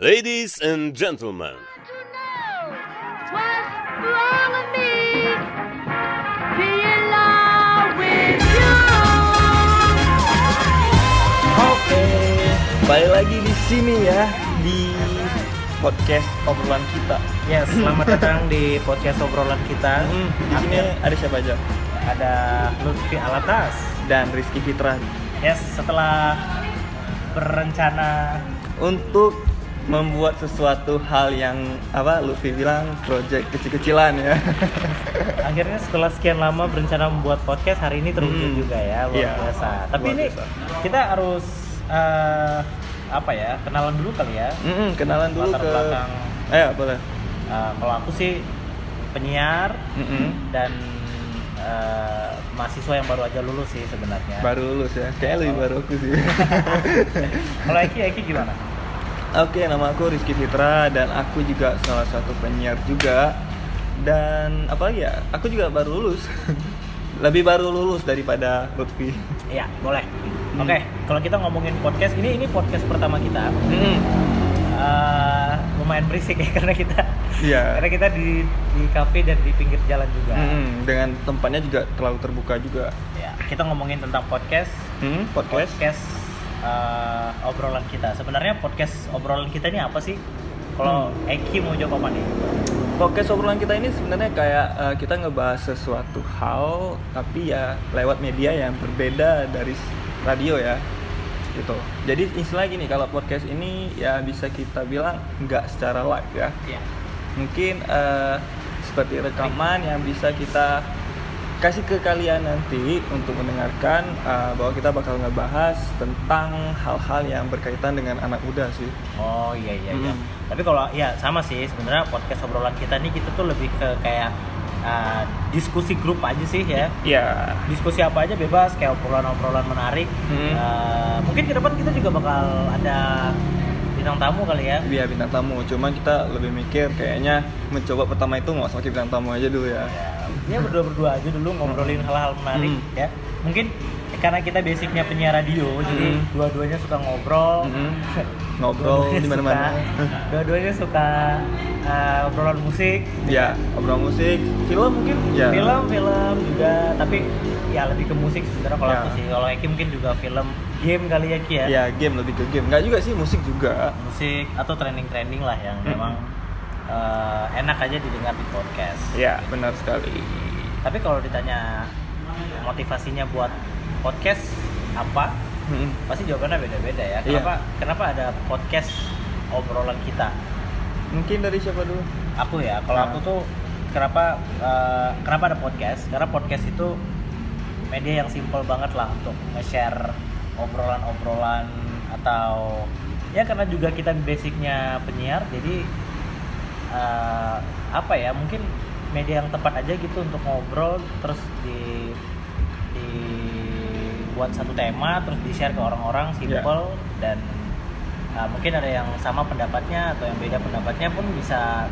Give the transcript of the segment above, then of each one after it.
Ladies and gentlemen. Oke, balik lagi di sini ya di podcast obrolan kita. Yes, selamat datang di podcast obrolan kita. Hmm, di sini ada siapa aja? Ada Lutfi Alatas. Dan Rizky Fitra Yes, setelah berencana untuk membuat sesuatu hal yang apa Lutfi bilang project kecil-kecilan ya. akhirnya setelah sekian lama berencana membuat podcast hari ini terwujud Hmm. juga ya luar Iya, biasa. Tapi luar ini biasa. kita harus eh, apa ya kenalan dulu kali ya. Mm-mm, kenalan dulu Latar ke belakang. Ayo boleh. Eh, kalau aku sih penyiar Mm-mm. dan eh, mahasiswa yang baru aja lulus sih sebenarnya. Baru lulus ya. Kayaknya lebih baru aku sih. Kalau Eki, Eki gimana? Oke, nama aku Rizky Fitra dan aku juga salah satu penyiar juga. Dan apa lagi ya? Aku juga baru lulus. Lebih baru lulus daripada Lutfi. Iya, boleh. Hmm. Oke, kalau kita ngomongin podcast ini ini podcast pertama kita. Mm-mm. Eh, lumayan berisik ya karena kita Iya. karena kita di di kafe dan di pinggir jalan juga. Mm-mm, Dengan tempatnya juga terlalu terbuka juga. Ya, kita ngomongin tentang podcast. Hmm, podcast. Eh, obrolan kita. Sebenarnya podcast obrolan kita ini apa sih? Kalau Hmm. Eki mau jawab apa nih? Podcast obrolan kita ini sebenarnya kayak eh, kita ngebahas sesuatu hal tapi ya lewat media yang berbeda dari radio ya gitu. Jadi istilah gini kalau podcast ini ya bisa kita bilang nggak secara live ya. Ya. Mungkin eh, seperti rekaman yang bisa kita kasih ke kalian nanti untuk mendengarkan eh, bahwa kita bakal ngebahas tentang hal-hal yang berkaitan dengan anak muda sih. Oh iya iya iya. Hmm. Tapi kalau ya sama sih sebenarnya podcast obrolan kita nih kita tuh lebih ke kayak eh, diskusi grup aja sih ya. Ya. diskusi apa aja bebas kayak obrolan-obrolan menarik Hmm. Eh, mungkin ke depan kita juga bakal ada bintang tamu kali ya Iya bintang tamu, cuman kita lebih mikir kayaknya mencoba pertama itu nggak usah pakai bintang tamu aja dulu ya. Ya berdua berdua aja dulu ngobrolin hal-hal menarik Hmm. ya mungkin karena kita basicnya penyiar radio jadi Hmm. dua-duanya suka ngobrol Mm-mm. Ngobrol di mana-mana. dua-duanya suka eh, obrolan musik Ya, ngobrol musik, film mungkin? Ya. film film juga tapi ya lebih ke musik sebenarnya kalau Ya. aku sih kalau Eki mungkin juga film game kali ya Ki ya Ya, game lebih ke game. Nggak juga sih musik juga. musik atau trending-trending lah yang Mm-mm. memang eh, enak aja didengar di podcast. Ya, benar sekali. Tapi kalau ditanya motivasinya buat podcast apa, Mm-mm. pasti jawabannya beda-beda ya. Iya. Kenapa? Kenapa ada podcast obrolan kita? Mungkin dari siapa dulu? Aku ya, kalau Nah. aku tuh kenapa eh, kenapa ada podcast? Karena podcast itu media yang simple banget lah untuk nge-share obrolan-obrolan atau ya karena juga kita basicnya penyiar jadi eh, apa ya mungkin media yang tepat aja gitu untuk ngobrol terus di dibuat satu tema terus di share ke orang-orang simple dan eh, mungkin ada yang sama pendapatnya atau yang beda pendapatnya pun bisa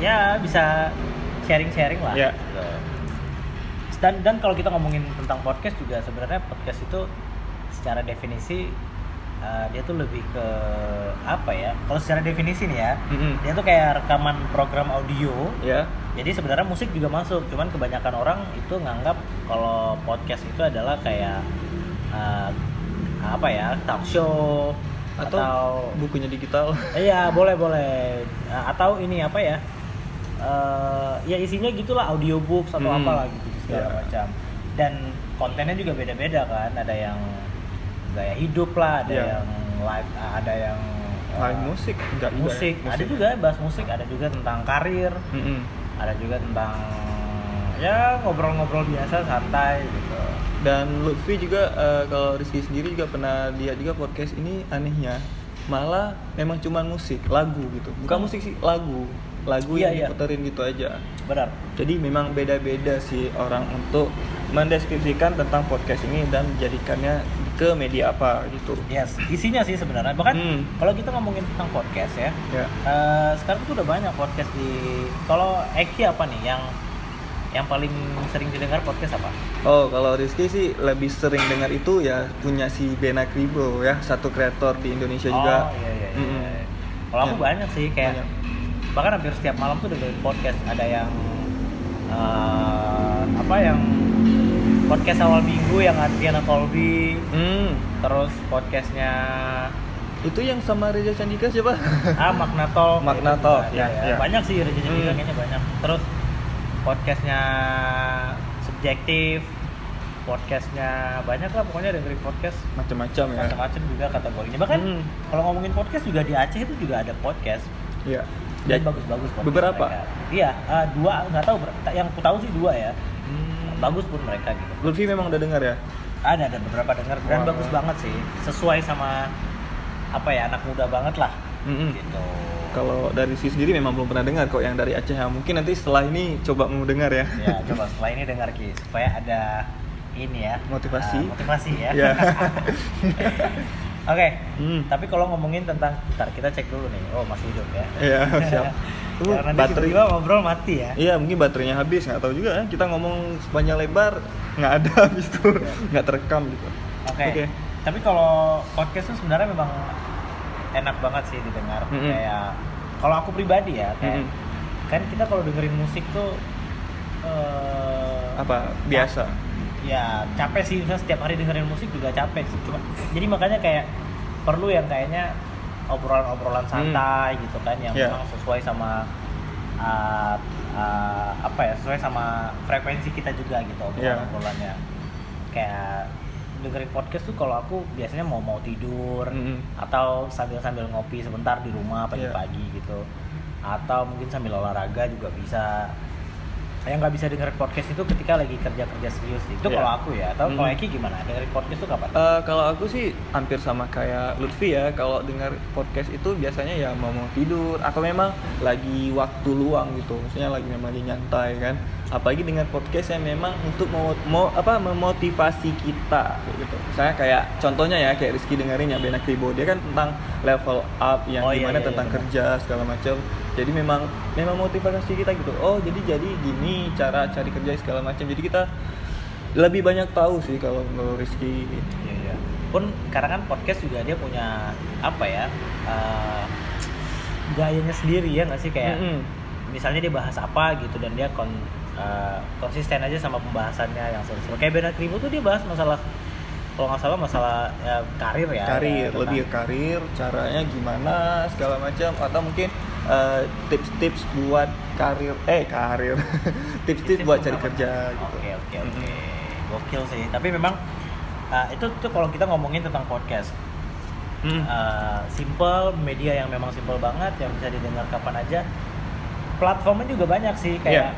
ya bisa sharing-sharing lah Ya. gitu. dan dan kalau kita ngomongin tentang podcast juga sebenarnya podcast itu secara definisi eh, dia tuh lebih ke apa ya kalau secara definisi nih ya Mm-mm. dia tuh kayak rekaman program audio Ya. jadi sebenarnya musik juga masuk cuman kebanyakan orang itu nganggap kalau podcast itu adalah kayak eh, apa ya talk show Atau, atau, bukunya digital. iya boleh boleh Nah, atau ini apa ya eh, ya isinya gitulah audiobooks atau Hmm. apalah gitu segala Iya. macam dan kontennya juga beda-beda kan ada yang gaya hidup lah ada Iya. yang live ada yang eh, Live musik enggak musik ya? ada juga bahas musik ada juga tentang karir Mm-mm. ada juga tentang ya ngobrol-ngobrol biasa santai gitu Dan Lutfi juga eh, kalau Rizky sendiri juga pernah lihat juga podcast ini anehnya malah memang cuman musik lagu gitu bukan Hmm. musik sih lagu lagu Iya, yang iya. diputerin gitu aja benar jadi memang beda-beda sih orang untuk mendeskripsikan tentang podcast ini dan menjadikannya ke media apa gitu yes isinya sih sebenarnya bahkan Hmm. kalau kita ngomongin tentang podcast ya ya eh, sekarang tuh udah banyak podcast di kalau Eki apa nih yang yang paling sering didengar podcast apa oh kalau Rizky sih lebih sering dengar itu ya punya si Bena Kribo ya satu kreator di Indonesia juga oh iya iya, iya. Mm-mm. Kalau aku Ya. banyak sih kayak Banyak. bahkan hampir setiap malam tuh dengerin podcast. Ada yang eh, apa yang podcast awal minggu yang Adriana Colby, Hmm. terus podcastnya Itu yang sama Reza Candika siapa? ah Magna Talk. Magna itu Talk, juga ya, ada ya. Banyak sih Reza Candika Hmm. kayaknya banyak. Terus podcastnya subjektif, podcastnya banyak lah pokoknya dengerin podcast Macam-macam ya. macam-macam juga kategorinya. Bahkan Hmm. kalau ngomongin podcast juga di Aceh itu juga ada podcast. Iya. Dan Ya. bagus-bagus beberapa? mereka. Iya, eh, dua nggak tahu yang aku tahu sih dua ya. Hmm. Bagus pun mereka gitu. Lutfi memang udah dengar ya? Ada ada beberapa dengar dan bagus banget sih. Sesuai sama apa ya anak muda banget lah Mm-mm. gitu. Kalau dari si sendiri memang belum pernah dengar kok yang dari Aceh ya. Mungkin nanti setelah ini coba mau dengar ya. Ya coba setelah ini dengar Ki supaya ada ini ya Motivasi. eh, motivasi ya. Ya. Oke. Hmm. Tapi kalau ngomongin tentang, ntar kita cek dulu nih. Oh masih hidup ya. Iya, siap. Uh, Karena nanti baterai. tiba-tiba ngobrol mati ya. Iya mungkin baterainya habis nggak tahu juga ya. Kita ngomong sepanjang lebar nggak ada habis itu nggak terekam gitu. Oke. Oke. Tapi kalau podcast tuh sebenarnya memang enak banget sih didengar. Mm-mm. Kayak kalau aku pribadi ya, kayak Mm-mm. kan kita kalau dengerin musik tuh eh, Apa biasa? Ya capek sih, misalnya setiap hari dengerin musik juga capek sih. Cuma jadi makanya kayak perlu yang kayaknya obrolan-obrolan santai gitu kan yang Yeah. memang sesuai sama uh, uh, apa ya sesuai sama frekuensi kita juga gitu Yeah. obrolan-obrolannya kayak dengerin podcast tuh kalau aku biasanya mau mau tidur Mm-mm. atau sambil sambil ngopi sebentar di rumah pagi-pagi gitu atau mungkin sambil olahraga juga bisa yang nggak bisa dengerin podcast itu ketika lagi kerja kerja serius itu Iya. kalau aku ya atau kalau Mm. Eki gimana dengerin podcast tuh kapan Eh, kalau aku sih hampir sama kayak Lutfi ya. Kalau dengar podcast itu biasanya ya mau mau tidur atau memang lagi waktu luang gitu. Maksudnya lagi memang lagi nyantai kan. Apalagi dengan podcast yang memang untuk mau, mau apa memotivasi kita gitu. Misalnya kayak contohnya ya kayak Rizky dengerin ya Benak Ribo dia kan tentang level up yang Oh, iya, gimana iya, tentang iya, kerja segala macam. Jadi memang memang motivasi kita gitu. Oh jadi jadi gini cara cari kerja segala macam. Jadi kita lebih banyak tahu sih kalau menurut Rizky Iya, iya. Pun karena kan podcast juga dia punya apa ya? eh, gayanya sendiri ya nggak sih kayak Mm-mm. misalnya dia bahas apa gitu dan dia kon, eh, konsisten aja sama pembahasannya yang seru-seru. Kayak Benak Ribu tuh dia bahas masalah kalau nggak salah masalah ya, karir ya. karir ya, lebih tentang- karir caranya gimana segala macam atau mungkin eh, tips-tips buat karir eh karir tips-tips buat cari kerja gitu Oke oke oke. Gokil sih. Tapi memang eh, itu tuh kalau kita ngomongin tentang podcast. Hmm. Uh, simple media yang memang simple banget yang bisa didengar kapan aja platformnya juga banyak sih kayak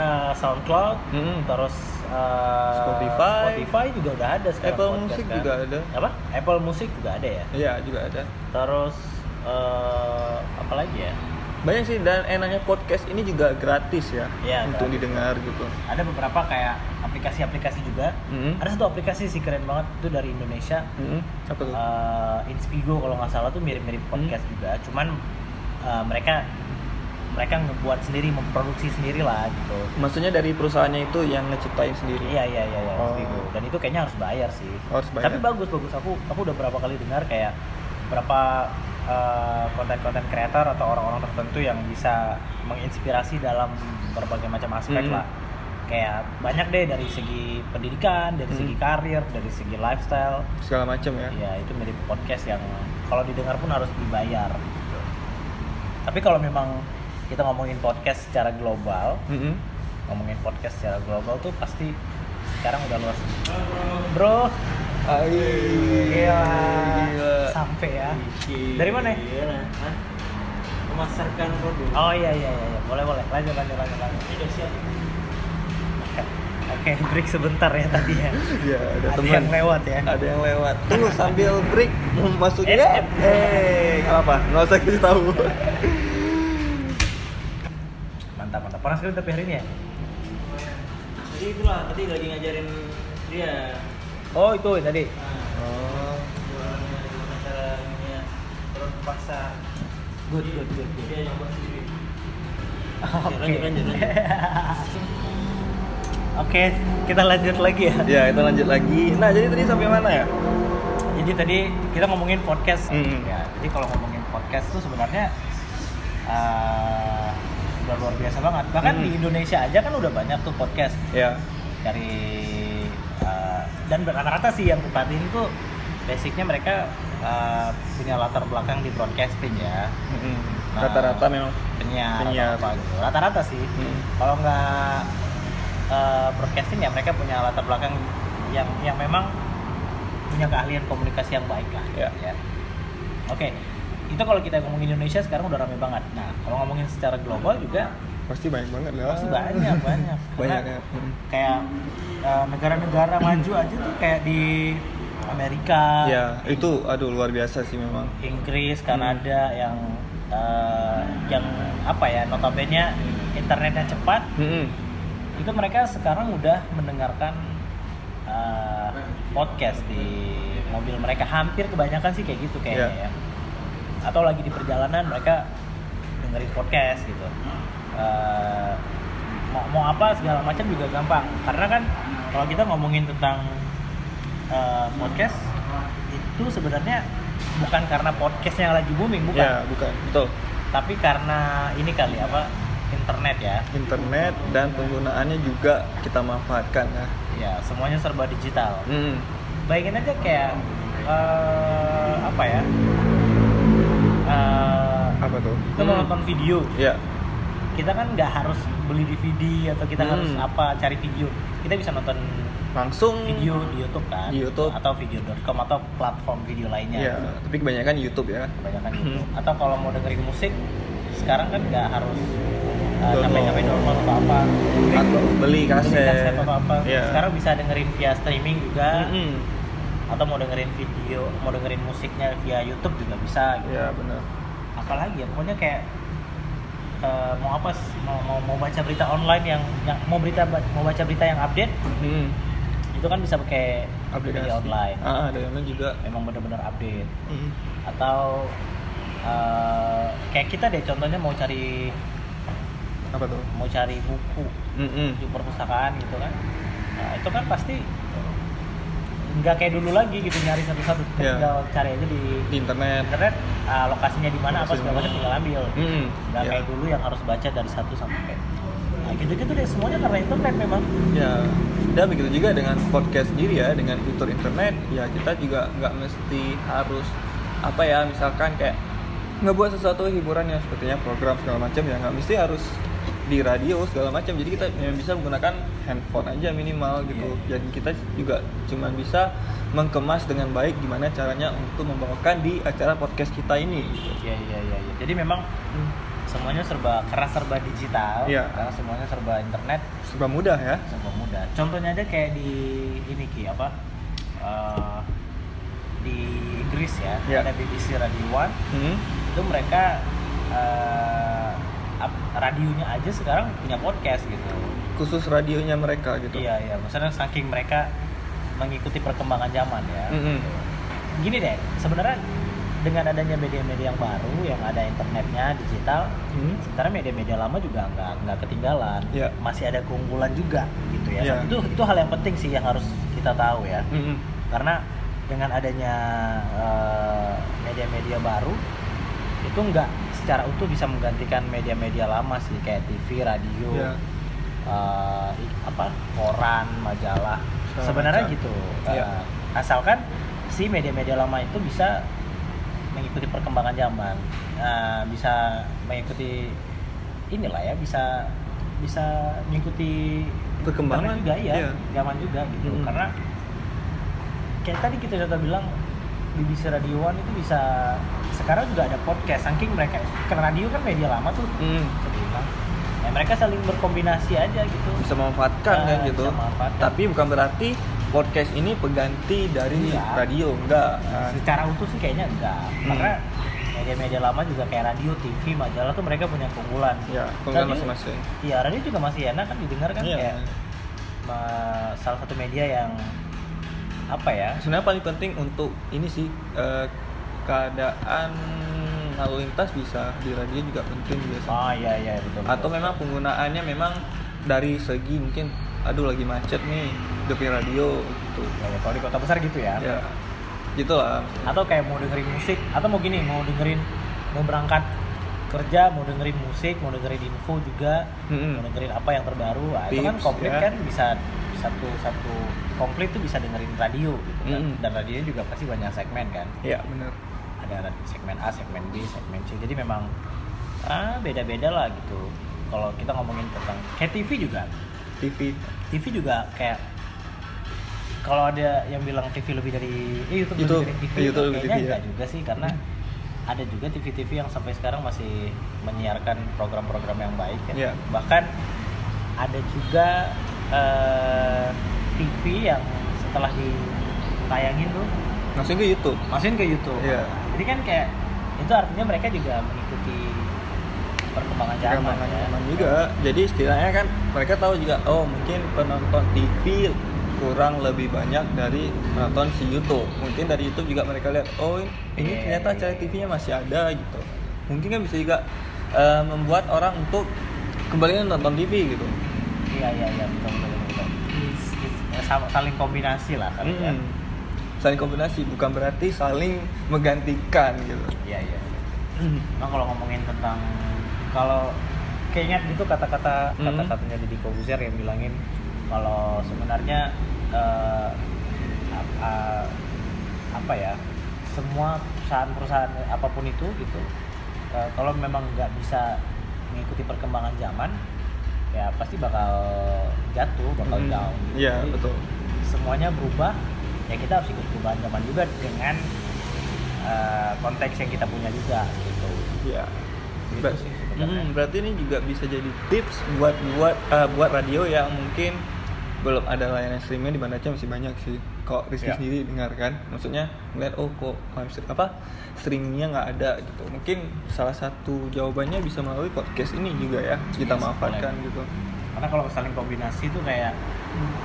uh, SoundCloud Mm-mm. terus uh, Spotify. Spotify juga udah ada sekarang Apple podcast, Music kan. juga ada. apa Apple Music juga ada ya iya juga ada terus uh, apa lagi ya banyak sih dan enaknya podcast ini juga gratis ya Iya, untuk gratis. didengar gitu ada beberapa kayak aplikasi-aplikasi juga Mm-mm. ada satu aplikasi sih keren banget itu dari Indonesia Mm-mm. apa tuh uh, Inspigo kalau nggak salah tuh mirip-mirip podcast juga cuman uh, mereka mereka ngebuat sendiri memproduksi sendiri lah gitu. Maksudnya dari perusahaannya itu yang ngeciptain sendiri? Iya iya iya, iya Oh. Inspigo dan itu kayaknya harus bayar sih. Harus bayar. tapi bagus bagus. Aku aku udah berapa kali dengar kayak berapa uh, konten-konten kreator atau orang-orang tertentu yang bisa menginspirasi dalam berbagai macam aspek Hmm. lah. Kayak banyak deh dari segi pendidikan dari Hmm. segi karir dari segi lifestyle. Segala macam ya. Ya itu mirip podcast yang kalau didengar pun harus dibayar. Tapi kalau memang kita ngomongin podcast secara global. Mm-mm. ngomongin podcast secara global tuh pasti sekarang udah luas. Bro. Gila. Gila. sampai ya. Dari mana? Memasarkan produk. Oh iya iya iya. Iya. boleh boleh. Lanjut lanjut lanjut lanjut. Oke break sebentar ya tadi ya. Ya ada, ada teman. yang lewat ya. Ada yang lewat. Tunggu sambil break mau masuk Eh, ya? eh. eh apa nggak usah kasih tahu panas sekali tapi hari ini ya jadi itulah tadi lagi ngajarin dia oh itu tadi oh jualannya gimana caranya turun ke pasar good good good, good. dia nyoba sendiri Oke. lanjut, lanjut, lanjut. Oke, kita lanjut lagi ya. ya kita lanjut lagi nah jadi tadi sampai mana ya Jadi tadi kita ngomongin podcast. Mm. Ya, Jadi kalau ngomongin podcast tuh sebenarnya uh, udah luar biasa banget. Bahkan Hmm. di Indonesia aja kan udah banyak tuh podcast ya dari uh, dan rata-rata sih yang kupatin tuh basicnya mereka uh, punya latar belakang di broadcasting ya Mm-mm. Nah, rata-rata memang penyiar, Penyiar. atau apa gitu rata-rata sih Hmm. kalau nggak uh, broadcasting ya mereka punya latar belakang yang yang memang punya keahlian komunikasi yang baik lah Ya. ya oke itu kalau kita ngomongin Indonesia sekarang udah rame banget. Nah kalau ngomongin secara global juga pasti banyak banget lah. pasti banyak banyak. Banyak ya Mm. kayak uh, negara-negara maju aja tuh kayak di Amerika. Ya itu aduh luar biasa sih memang. Inggris, Kanada yang uh, yang apa ya notabene internetnya cepat. Mm-mm. itu mereka sekarang udah mendengarkan uh, podcast di mobil mereka. Hampir kebanyakan sih kayak gitu kayaknya Iya. ya atau lagi di perjalanan mereka dengerin podcast gitu. Uh, mau mau apa segala macam juga gampang. Karena kan kalau kita ngomongin tentang uh, podcast itu sebenarnya bukan karena podcastnya yang lagi booming bukan. Ya bukan. Betul. Tapi karena ini kali apa internet ya. Internet dan penggunaannya juga kita manfaatkan ya. Ya semuanya serba digital. Mm. bayangin aja kayak eh, apa ya Eh, apa tuh kita mau Mm. nonton video ya kita kan nggak harus beli DVD atau kita Hmm. harus apa cari video kita bisa nonton langsung video di YouTube kan Di YouTube. atau video.com atau platform video lainnya ya tapi kebanyakan YouTube ya kebanyakan Hmm. YouTube atau kalau mau dengerin musik sekarang kan nggak harus uh, Download. capek-capek download atau apa atau beli beli kaset, kaset atau apa ya. sekarang bisa dengerin via streaming juga Mm-mm. Atau mau dengerin video mau dengerin musiknya via YouTube juga bisa gitu ya benar apalagi ya pokoknya kayak uh, mau apa sih? mau, mau mau baca berita online yang, yang mau berita mau baca berita yang update Mm. itu kan bisa pakai aplikasi media online ah ada yang lain juga memang benar-benar update Mm. atau uh, kayak kita deh contohnya mau cari apa tuh mau cari buku Mm-mm. di perpustakaan gitu kan nah, itu kan pasti nggak kayak dulu lagi gitu nyari satu-satu. Iya. tinggal cari aja di di internet. internet ah, lokasinya di mana apa segala macam tinggal ambil. Mm. nggak ya. kayak dulu yang harus baca dari satu sampai nah gitu-gitu deh semuanya karena internet memang. Ya dan begitu juga dengan podcast sendiri ya dengan fitur internet ya kita juga nggak mesti harus apa ya misalkan kayak ngebuat sesuatu hiburan yang sepertinya program segala macam ya nggak mesti harus di radio segala macam jadi kita ya bisa menggunakan handphone aja minimal gitu dan kita juga cuma bisa mengemas dengan baik gimana caranya untuk membawakan di acara podcast kita ini gitu. Iya iya iya. iya. Jadi memang semuanya serba karena serba digital, Iya. karena semuanya serba internet, serba mudah ya serba mudah. Contohnya aja kayak di ini ki apa? eh, di Inggris ya, Iya. ada BBC Radio One Hmm. itu mereka ap- radionya aja sekarang punya podcast gitu. khusus radionya mereka gitu Iya iya. Maksudnya saking mereka mengikuti perkembangan zaman ya. Mm-mm. Gini deh, sebenarnya dengan adanya media-media yang baru, yang ada internetnya, digital, Hmm. sementara media-media lama juga nggak nggak ketinggalan Iya. masih ada keunggulan juga gitu ya Iya. itu itu hal yang penting sih yang harus kita tahu ya Mm-mm. karena dengan adanya eh, media-media baru itu nggak secara utuh bisa menggantikan media-media lama sih kayak TV radio Iya. eh, i- apa koran majalah Segala sebenarnya macam. gitu Iya. Eh, asalkan si media-media lama itu bisa mengikuti perkembangan zaman Eh, bisa mengikuti inilah ya bisa bisa mengikuti Perkembangan, juga iya, iya. zaman juga gitu Mm. karena kayak tadi kita sudah bilang BBC Radio One itu bisa sekarang juga ada podcast saking mereka karena radio kan media lama tuh Mm. dibilang ya mereka saling berkombinasi aja gitu bisa memanfaatkan Ah, kan gitu. bisa memanfaatkan. Tapi bukan berarti podcast ini pengganti dari Iya. radio, enggak. Nah, secara utuh sih kayaknya enggak Hmm. karena media-media lama juga kayak radio, TV, majalah tuh mereka punya keunggulan ya, keunggulan masing-masing. Iya, radio juga masih enak kan didengar kan Iya. kayak ma- salah satu media yang apa ya? Sebenarnya paling penting untuk ini sih eh, keadaan lalu lintas bisa di radio juga penting biasanya. Oh iya iya betul. Atau betul. memang penggunaannya memang dari segi mungkin aduh lagi macet nih, depan radio gitu. Ya, ya, kalau di kota besar gitu ya. Ya. gitu lah atau kayak mau dengerin musik atau mau gini mau dengerin mau berangkat kerja mau dengerin musik mau dengerin info juga Mm-mm. mau dengerin apa yang terbaru nah, itu kan komplit ya. kan bisa satu satu komplit tuh bisa dengerin radio gitu kan Mm-mm. dan radionya juga pasti banyak segmen kan Iya bener ada segmen A segmen B segmen C jadi memang ah beda-beda lah gitu kalau kita ngomongin tentang kayak TV juga TV TV juga kayak kalau ada yang bilang TV lebih dari eh, YouTube, YouTube. lebih dari TV, Eh, YouTube lebih kayaknya TV, ya. enggak juga sih karena ada juga TV-TV yang sampai sekarang masih menyiarkan program-program yang baik kan. Iya. Bahkan ada juga eh, TV yang setelah ditayangin tuh langsung ke YouTube masukin ke YouTube. Iya. Jadi kan kayak itu artinya mereka juga mengikuti perkembangan zaman Perkembangan ya. zaman juga jadi istilahnya kan mereka tahu juga oh mungkin penonton TV kurang lebih banyak dari penonton si YouTube mungkin dari YouTube juga mereka lihat oh ini Iya, ternyata iya, acara iya. TV-nya masih ada gitu mungkin kan bisa juga eh, membuat orang untuk kembali nonton TV gitu Iya iya iya betul betul betul. It's- it's- ya, sama- saling kombinasi lah ya. Mm. Saling kombinasi bukan berarti saling menggantikan gitu Iya iya. Nah kalau ngomongin tentang kalau keinget gitu kata-kata Hmm. kata-katanya Deddy Kobuzer yang bilangin kalau sebenarnya eh, ap- a- apa ya semua perusahaan-perusahaan apa pun itu gitu eh, kalau memang nggak bisa mengikuti perkembangan zaman ya pasti bakal jatuh bakal Mm. down gitu. iya Jadi, betul semuanya berubah ya kita harus ikut perubahan zaman juga dengan eh, konteks yang kita punya juga gitu Iya. Gitu Ber- sih sebenarnya. Hmm, berarti ini juga bisa jadi tips buat buat eh, buat radio yang mungkin belum ada layanan streaming di Banda Aceh masih banyak sih. Kok Rizky Ya. sendiri dengar kan? Maksudnya ngeliat oh kok live apa streamingnya nggak ada gitu. Mungkin salah satu jawabannya bisa melalui podcast ini juga ya. Kita Yes, manfaatkan gitu. karena kalau saling kombinasi itu kayak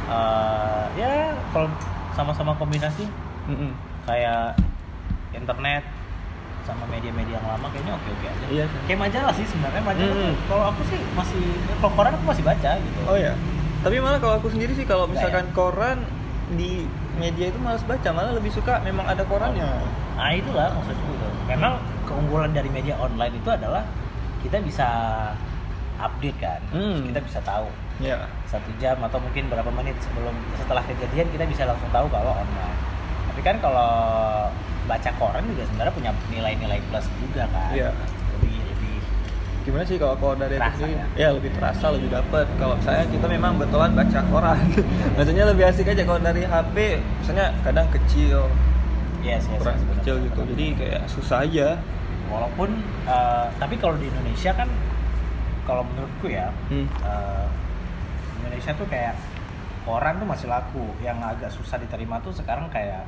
eh, ya kalau sama-sama kombinasi Mm-mm. kayak internet sama media-media yang lama kayaknya oke-oke aja. Iya. Kayak majalah sih sebenarnya majalah. Hmm. Kalau aku sih masih kalau koran aku masih baca gitu. Oh ya. Tapi malah kalau aku sendiri sih kalau misalkan koran di media itu malas baca, malah lebih suka memang ada korannya. Nah itulah maksudku itu. Memang keunggulan dari media online itu adalah kita bisa update kan, Hmm. kita bisa tahu Ya. satu jam atau mungkin berapa menit sebelum setelah kejadian kita bisa langsung tahu kalau online. Tapi kan kalau baca koran juga sebenarnya punya nilai-nilai plus juga kan. Iya. Lebih lebih gimana sih kalau kalau dari Terasa itu ya? ya lebih terasa lebih dapet kalau saya kita memang betulan baca koran maksudnya lebih asik aja kalau dari HP misalnya kadang kecil yes yes, kurang yes, kecil benar, gitu benar. jadi kayak susah aja walaupun eh, tapi kalau di Indonesia kan kalau menurutku ya hmm. eh, Indonesia tuh kayak koran tuh masih laku. Yang agak susah diterima tuh sekarang kayak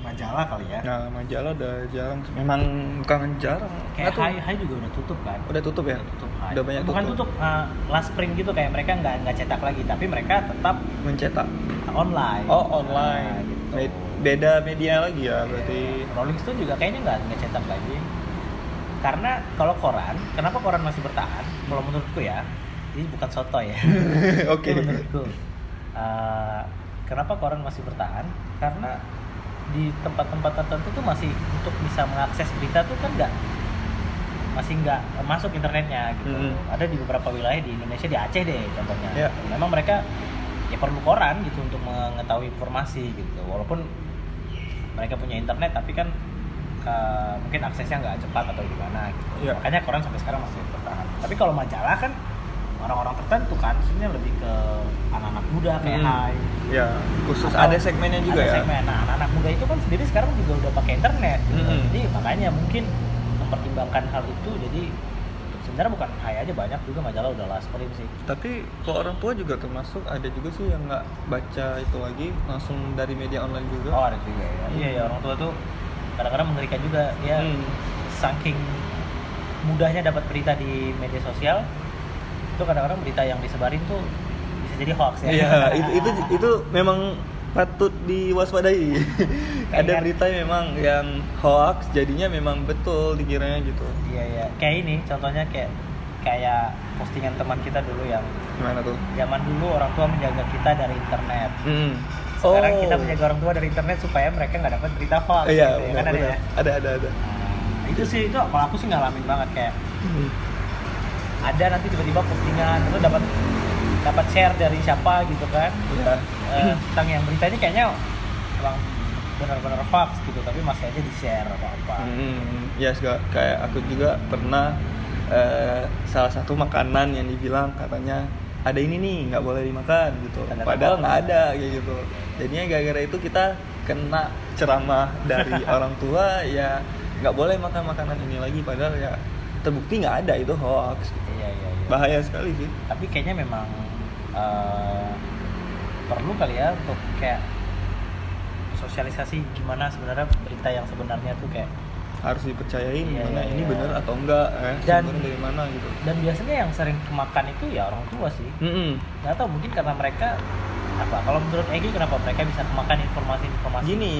majalah kali ya. Nah majalah udah jarang memang bukan jarang. Kayak tuh, Hai Hai juga udah tutup kan? Udah tutup ya? Tutup Hai. udah banyak bukan tutup, tutup eh, last print gitu. Kayak mereka nggak nggak cetak lagi. Tapi mereka tetap mencetak. online. Oh Nah, online gitu. Me- beda media lagi ya berarti. Rolling Stone juga kayaknya nggak nggak cetak lagi. Karena kalau koran kenapa koran masih bertahan? Kalau menurutku ya ini bukan soto ya. Oke. Itu menurutku Eh, kenapa koran masih bertahan? Karena di tempat-tempat tertentu tuh masih untuk bisa mengakses berita tuh kan nggak masih nggak masuk internetnya gitu. Mm. ada di beberapa wilayah di Indonesia di Aceh deh contohnya. Ya. memang mereka ya perlu koran gitu untuk mengetahui informasi gitu. Walaupun mereka punya internet tapi kan eh, mungkin aksesnya nggak cepat atau gimana gitu. Ya. makanya koran sampai sekarang masih bertahan. Tapi kalau majalah kan orang-orang tertentu kan sebenarnya lebih ke anak-anak muda kayak Hmm. Hai ya khusus Atau ada segmennya juga ada ya segmen. Nah, anak-anak muda itu kan sendiri sekarang juga udah pakai internet. gitu. Mm-mm. Jadi makanya mungkin mempertimbangkan hal itu jadi sebenarnya bukan Hai aja banyak juga majalah udah last print sih. tapi kalau orang tua juga termasuk ada juga sih yang nggak baca itu lagi langsung dari media online juga Oh, ada juga ya. Iya, ya orang tua tuh kadang-kadang mengerikan juga ya Hmm. saking mudahnya dapat berita di media sosial itu kadang-kadang berita yang disebarin tuh bisa jadi hoax ya. Iya, itu itu itu memang patut diwaspadai. Ada berita memang yang hoax, jadinya memang betul dikiranya gitu. Iya, iya. Kayak ini contohnya kayak kayak postingan teman kita dulu yang Gimana tuh? zaman dulu orang tua menjaga kita dari internet Hmm. sekarang Oh. kita menjaga orang tua dari internet supaya mereka nggak dapat berita hoax iya gitu ya. benar, kan ada ya ada ada ada Nah, itu sih itu kalau aku sih ngalamin banget kayak ada nanti tiba-tiba postingan itu dapat dapat share dari siapa gitu kan. Iya. Eh, tentang yang berita ini kayaknya emang benar-benar hoax gitu tapi masih aja di share apa apa Hmm, ya yes, kayak aku juga pernah eh, salah satu makanan yang dibilang katanya ada ini nih nggak boleh dimakan gitu. Ada padahal nggak ada kayak gitu. Jadinya gara-gara itu kita kena ceramah dari orang tua ya nggak boleh makan makanan ini lagi. Padahal ya terbukti nggak ada itu hoax iya iya iya. Bahaya sekali sih. Tapi kayaknya memang eh, perlu kali ya untuk kayak sosialisasi gimana sebenarnya berita yang sebenarnya tuh kayak harus dipercayain Iya, mana iya, ini iya. bener atau enggak eh, Dan- dari mana gitu. dan biasanya yang sering kemakan itu ya orang tua sih. Mm-mm. nggak tahu mungkin karena mereka apa kalau menurut Egi kenapa mereka bisa kemakan informasi-informasi? Gini,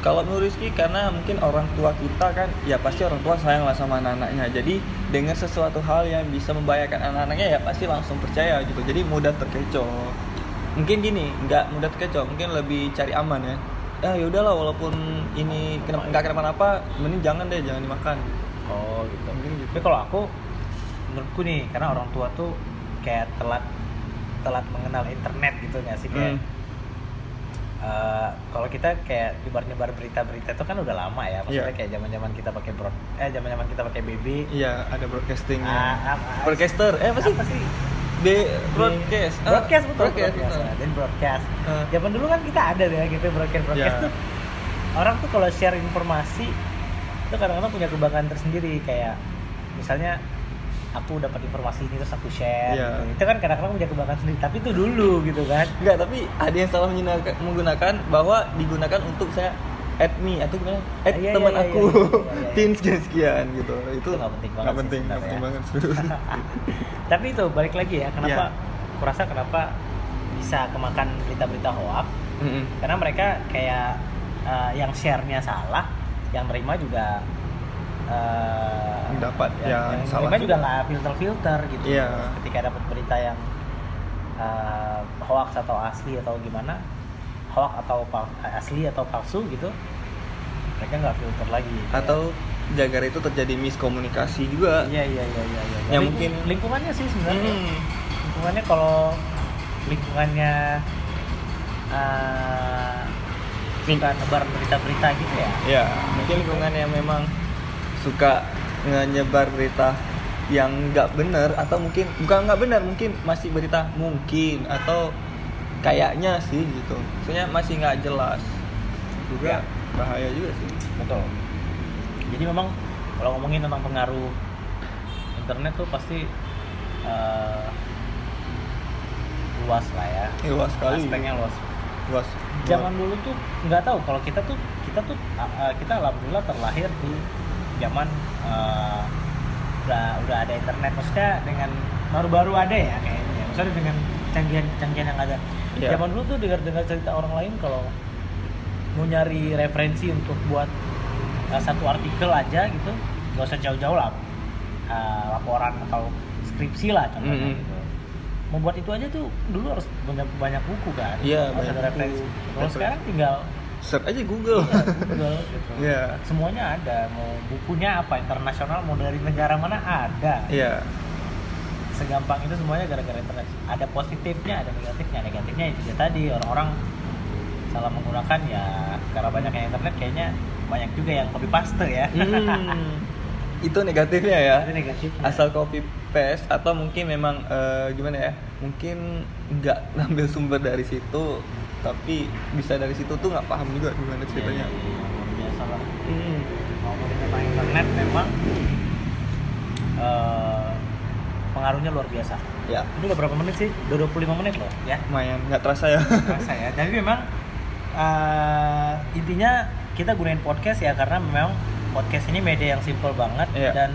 kalau menurut Rizky karena mungkin orang tua kita kan ya pasti orang tua sayang lah sama anak-anaknya. Jadi dengar sesuatu hal yang bisa membahayakan anak-anaknya ya pasti langsung percaya gitu. Jadi mudah terkecoh. Mungkin gini, nggak mudah terkecoh, mungkin lebih cari aman ya. Ah ya udahlah walaupun ini kena- nggak kenapa-napa, mending jangan deh, jangan dimakan. oh gitu Mungkin gitu. tapi kalau aku menurutku nih karena orang tua tuh kayak telat telat mengenal internet gitu nggak sih kayak Hmm. Eh, kalau kita kayak nyebar-nyebar berita-berita itu kan udah lama ya maksudnya Iya. kayak zaman-zaman kita pakai broad eh zaman-zaman kita pakai BB Iya, ada broadcastingnya. Ah, ah, ah. Broadcaster, eh apa sih? apa sih B broadcast. Ah, broadcast betul broadcast, broadcast, betul. dan broadcast Ah. zaman dulu kan kita ada ya gitu broadcast broadcast Ya. tuh orang tuh kalau share informasi itu kadang-kadang punya kebanggaan tersendiri kayak misalnya aku dapat informasi ini terus aku share gitu. itu kan kadang-kadang punya kebanggaan sendiri tapi itu dulu gitu kan Enggak, tapi ada yang salah menggunakan, menggunakan bahwa digunakan untuk saya add me atau gimana? Add Iya, iya, teman iya, aku iya, iya, iya. pin sekian sekian gitu. Itu nggak penting banget nggak penting, nggak penting banget sebenarnya. tapi itu balik lagi ya kenapa Iya. kurasa kenapa bisa kemakan berita-berita hoax Mm-mm. karena mereka kayak eh, yang share-nya salah yang terima juga eh, Dapat yang salah terima juga juga. nggak filter-filter gitu Iya. ketika dapat berita yang eh, hoax atau asli atau gimana hoax atau eh, asli atau palsu gitu mereka nggak filter lagi Atau jagar itu terjadi miskomunikasi juga. iya iya iya iya iya Yang Lingkung- mungkin- lingkungannya sih sebenarnya Mm. lingkungannya kalau lingkungannya eh, suka nebar berita-berita gitu ya Ya, mungkin lingkungan yang memang suka nyebar berita yang nggak benar atau mungkin bukan nggak benar mungkin masih berita mungkin atau kayaknya sih gitu. Maksudnya masih nggak jelas. Juga Ya. bahaya juga sih. Betul. Jadi memang kalau ngomongin tentang pengaruh internet tuh pasti eh, luas lah ya. Luas sekali. Aspeknya luas. Luas. Zaman dulu tuh nggak tahu kalau kita tuh kita tuh uh, uh, kita alhamdulillah terlahir di zaman uh, udah udah ada internet. Maksudnya dengan baru-baru ada ya kayaknya. Maksudnya dengan canggihan-canggihan yang ada. Iya. zaman dulu tuh dengar-dengar cerita orang lain kalau mau nyari referensi untuk buat uh, satu artikel aja gitu gak usah jauh-jauh lah uh, laporan atau skripsi lah contohnya Mm-mm. gitu. Membuat itu aja tuh dulu harus banyak banyak buku kan Iya, harus banyak ada referensi. kalau sekarang tinggal search aja Google. Ya, Google gitu. Iya. semuanya ada. Mau bukunya apa? Internasional mau dari negara mana? Ada. Iya. Segampang itu semuanya gara-gara internet. Ada positifnya ada negatifnya. Negatifnya itu dia tadi orang-orang salah menggunakan ya karena banyaknya internet kayaknya banyak juga yang copy paste ya. Hmm, itu negatifnya ya. Itu negatifnya. Asal copy paste atau mungkin memang eh, gimana ya mungkin nggak ngambil sumber dari situ tapi bisa dari situ tuh nggak paham juga gimana ceritanya Ya, ya, ya, luar biasa lah Hmm. ngomongin tentang internet memang eh, pengaruhnya luar biasa ya ini udah berapa menit sih? Udah 25 menit loh ya lumayan nggak terasa ya Terasa ya. Tapi memang eh, intinya kita gunain podcast ya karena memang podcast ini media yang simple banget Iya. dan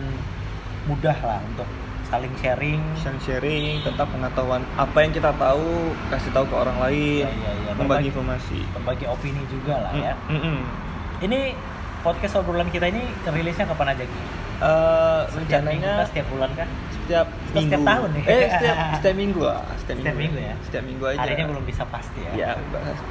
mudah lah untuk saling sharing. sharing sharing tentang pengetahuan apa yang kita tahu kasih tahu ke orang lain Iya, iya, iya. membagi informasi berbagi opini juga lah ya. Mm, mm, mm. Ini podcast obrolan kita ini rilisnya kapan aja Ki? Eh, kah? rencananya Setiap bulan kah? Setiap Setiap minggu tahun nih. eh setiap setiap minggu lah setiap, Setiap minggu ya? setiap minggu aja Harinya belum bisa pasti ya. ya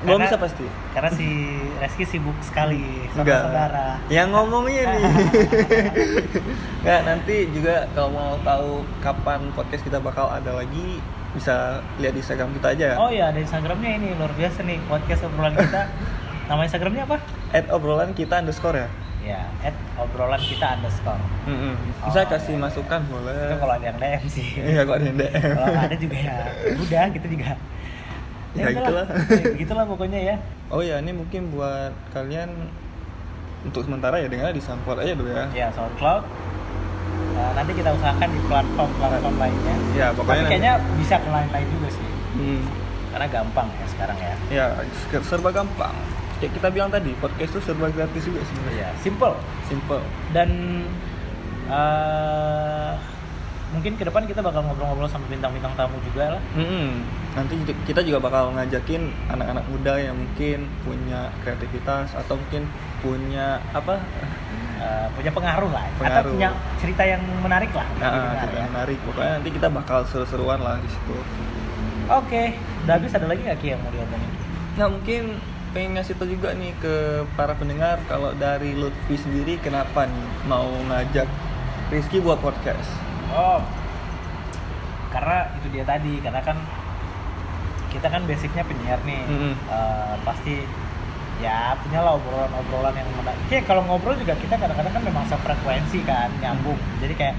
belum bisa pasti Karena si Reski sibuk sekali sama Enggak. saudara. Yang ngomongnya nih. Enggak, nanti juga kalau mau tahu kapan podcast kita bakal ada lagi bisa lihat di Instagram kita aja. Oh iya, ada Instagramnya ini luar biasa nih podcast obrolan kita. Nama Instagramnya apa? At obrolan kita underscore ya. Ya, at obrolan kita underscore. Mm-mm. Bisa Oh, kasih iya. masukan boleh. Itu kalau ada yang DM sih. Iya kok ada yang DM. kalau ada juga ya udah kita juga Ya, udahlah. gitulah. Ya, gitulah pokoknya ya Oh ya, ini mungkin buat kalian untuk sementara ya dengar di SoundCloud aja dulu ya. ya SoundCloud Nah, nanti kita usahakan di platform-platform lainnya Ya, tapi pokoknya nanti- kayaknya bisa ke lain-lain juga sih Hmm. karena gampang ya sekarang ya Ya, serba gampang. Kayak kita bilang tadi, podcast itu serba gratis juga sebenarnya. Iya, simple Simple. dan eh, mungkin ke depan kita bakal ngobrol-ngobrol sama bintang-bintang tamu juga lah Mm-mm. Nanti kita juga bakal ngajakin anak-anak muda yang mungkin punya kreativitas atau mungkin punya apa? Eh, punya pengaruh lah atau Pengaruh. punya cerita yang menarik lah Nah, cerita ya. yang menarik. Pokoknya nanti kita bakal seru-seruan lah di situ. oke udah habis ada lagi nggak Ki yang mau diomongin Nah, mungkin pengen ngasih tau juga nih ke para pendengar kalau dari Lutfi sendiri kenapa nih mau ngajak Rizky buat podcast? Oh, karena itu dia tadi, karena kan kita kan basicnya penyiar nih, Mm-mm. Eh, pasti ya punya lah obrolan-obrolan yang menarik. Kayak kalau ngobrol juga kita kadang-kadang kan memang sefrekuensi kan, nyambung. Jadi kayak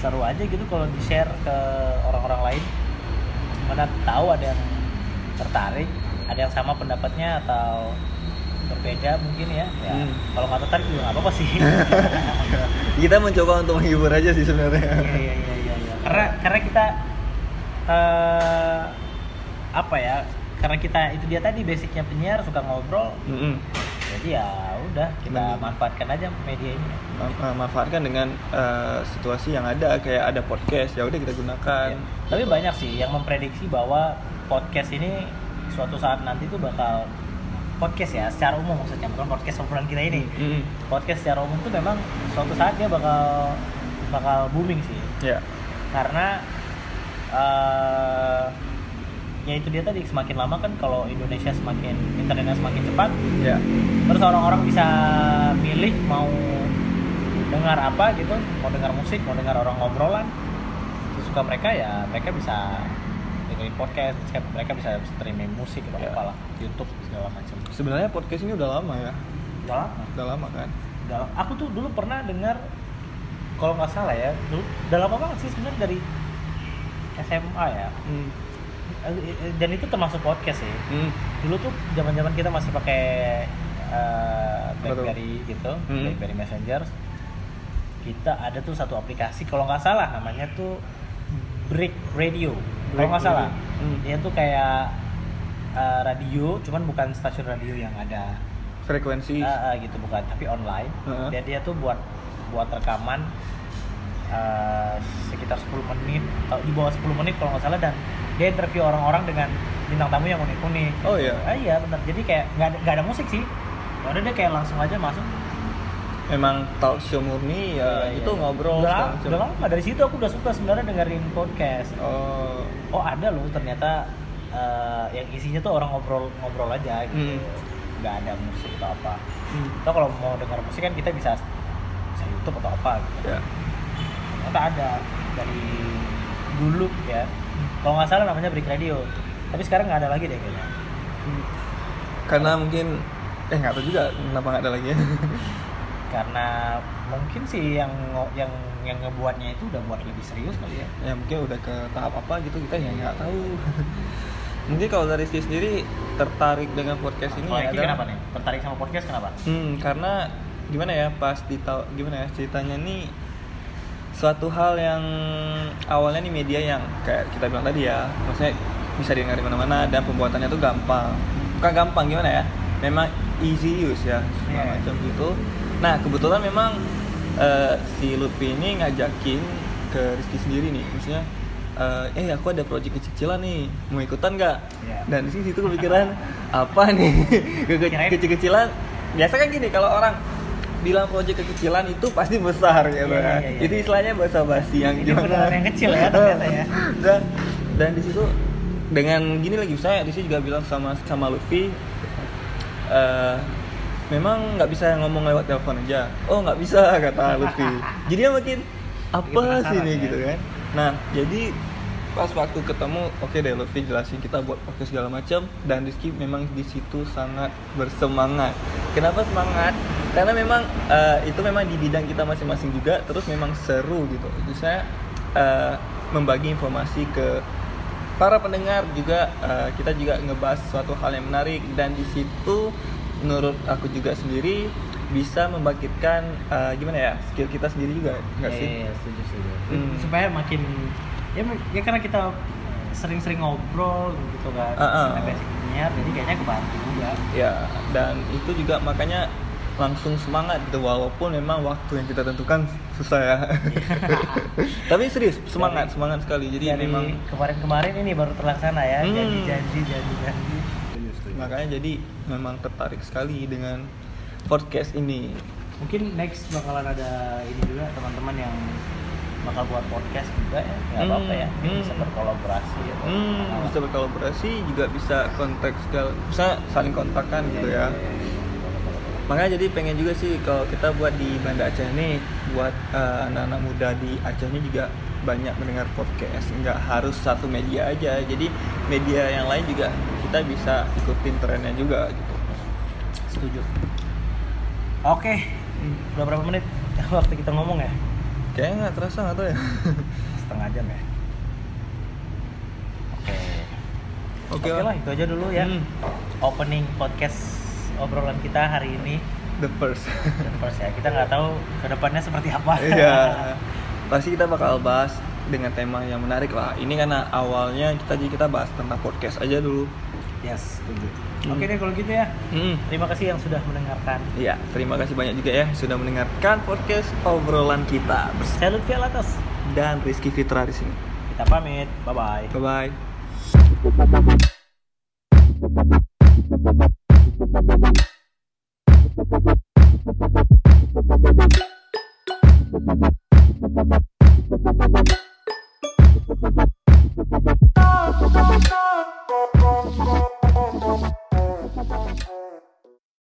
seru aja gitu kalau di share ke orang-orang lain. Mana tahu ada yang tertarik, ada yang sama pendapatnya atau berbeda mungkin ya. ya Hmm. Kalau nggak tertarik juga nggak apa-apa sih. kita mencoba untuk menghibur aja sih sebenarnya. Iya iya iya iya. iya. Karena karena kita eh apa ya? Karena kita itu dia tadi basicnya penyiar suka ngobrol. Mm-mm. Jadi ya udah kita Hmm. manfaatkan aja media ini. Ma- ma- manfaatkan dengan eh, situasi yang ada kayak ada podcast ya udah kita gunakan. Ya. Tapi banyak sih yang memprediksi bahwa podcast ini suatu saat nanti tuh bakal podcast ya secara umum maksudnya bukan podcast obrolan kita ini. Mm-mm. Podcast secara umum tuh memang suatu saat dia bakal bakal booming sih. Ya. karena eh ya itu dia tadi semakin lama kan kalau Indonesia semakin internetnya semakin cepat Ya. terus orang-orang bisa milih mau dengar apa gitu mau dengar musik mau dengar orang ngobrolan sesuka mereka ya mereka bisa dengerin podcast bisa- mereka bisa streaming musik atau Ya. apalah YouTube segala macam Sebenarnya podcast ini udah lama ya. udah lama Udah lama kan. udah aku tuh dulu pernah dengar kalau nggak salah ya dulu udah lama banget sih sebenarnya dari SMA ya Hmm. Dan itu termasuk podcast sih Hmm. dulu tuh zaman zaman kita masih pakai eh, BlackBerry gitu Hmm. BlackBerry Messenger kita ada tuh satu aplikasi kalau nggak salah namanya tuh Break Radio kalau nggak salah Radio. Hmm. dia tuh kayak eh, radio cuman bukan stasiun radio yang ada Frekuensi. eh, eh, gitu bukan tapi online Heeh. dia dia tuh buat buat rekaman eh, sekitar 10 menit atau di bawah 10 menit kalau nggak salah dan dia interview orang-orang dengan bintang tamu yang unik-unik Oh, iya? ah, iya benar jadi kayak nggak ada, ada musik sih ya udah dia kayak langsung aja masuk Memang talk show murni ya Iya, itu iya. ngobrol udah, udah lama dari situ aku udah suka sebenarnya dengerin podcast Oh. oh ada loh ternyata eh, yang isinya tuh orang ngobrol ngobrol aja gitu Hmm. nggak ada musik atau apa Hmm. atau kalau mau dengar musik kan kita bisa bisa YouTube atau apa gitu Ya. ternyata ada dari dulu ya kalau nggak salah namanya Break Radio tapi sekarang nggak ada lagi deh kayaknya Hmm. Karena mungkin eh nggak tahu juga kenapa nggak ada lagi ya. karena mungkin sih yang yang yang ngebuatnya itu udah buat lebih serius kali ya ya mungkin udah ke tahap apa gitu kita ya nggak tahu. mungkin kalau dari Rizky sendiri tertarik dengan podcast ini Eki adalah- kenapa nih tertarik sama podcast kenapa Hmm, karena gimana ya pas ditau gimana ya ceritanya nih suatu hal yang awalnya nih media yang kayak kita bilang tadi ya, maksudnya bisa didengar di mana-mana dan pembuatannya tuh gampang. Bukan gampang gimana ya? Memang easy use ya, segala Iya. macam gitu. Nah, kebetulan memang eh, si Lutfi ini ngajakin ke Rizky sendiri nih, maksudnya eh, eh aku ada project kecil-kecilan nih, mau ikutan nggak? Iya. Dan di situ kepikiran apa nih? Ke- ke- Kirain- Kecil-kecilan biasa kan gini kalau orang bilang project kekecilan itu pasti besar gitu Iya, kan. iya, iya, itu istilahnya bahasa basi yang Ini beneran yang kecil ya ternyata ya. dan dan di situ dengan gini lagi saya di sini juga bilang sama sama Luffy eh, memang nggak bisa ngomong lewat telepon aja. Oh nggak bisa kata Luffy jadi dia makin apa sih ini? ya. gitu kan. Nah jadi pas waktu ketemu oke deh Luffy jelasin kita buat podcast segala macam dan Rizky memang di situ sangat bersemangat. Kenapa semangat? Karena memang eh, itu memang di bidang kita masing-masing juga terus memang seru gitu. Jadi saya eh, membagi informasi ke para pendengar juga eh, kita juga ngebahas suatu hal yang menarik dan di situ menurut aku juga sendiri bisa membangkitkan eh, gimana ya skill kita sendiri juga nggak sih Iya, iya, setuju setuju. Hmm. Supaya makin ya, ya karena kita sering-sering ngobrol gitu kan. Ah, ah. Kita basic nyiar, jadi kayaknya kebantu juga. ya dan itu juga makanya langsung semangat gitu walaupun memang waktu yang kita tentukan susah ya tapi serius semangat Dari- semangat sekali jadi Dari memang kemarin-kemarin ini baru terlaksana ya, Hmm. janji-janji, janji-janji. makanya jadi memang tertarik sekali dengan podcast ini Mungkin next bakalan ada ini juga teman-teman yang bakal buat podcast juga ya, nggak Hmm, apa-apa ya, hmm. bisa berkolaborasi ya. Hmm, bisa berkolaborasi juga bisa kontak segala bisa saling kontakkan gitu ya. Makanya jadi pengen juga sih kalau kita buat di Banda Aceh ini buat eh, anak-anak muda di Aceh ini juga banyak mendengar podcast, nggak harus satu media aja. Jadi media yang lain juga kita bisa ikutin trennya juga gitu. Setuju. Oke, udah berapa menit waktu kita ngomong ya? Kayaknya nggak terasa nggak tahu ya. Setengah jam ya. Oke. Oke Oke lah, itu aja dulu ya. Hmm. Opening podcast obrolan kita hari ini. The first. The first ya. Kita nggak tahu ke depannya seperti apa. Iya. Pasti kita bakal bahas dengan tema yang menarik lah. Ini karena awalnya kita jadi kita bahas tentang podcast aja dulu. yes, setuju. Hmm. Oke deh kalau gitu ya. Hmm. Terima kasih yang sudah mendengarkan. Iya, terima kasih banyak juga ya sudah mendengarkan podcast obrolan kita bersama Saya Lutfi Alatas. dan Rizky Fitra di sini. Kita pamit. Bye bye. Bye bye.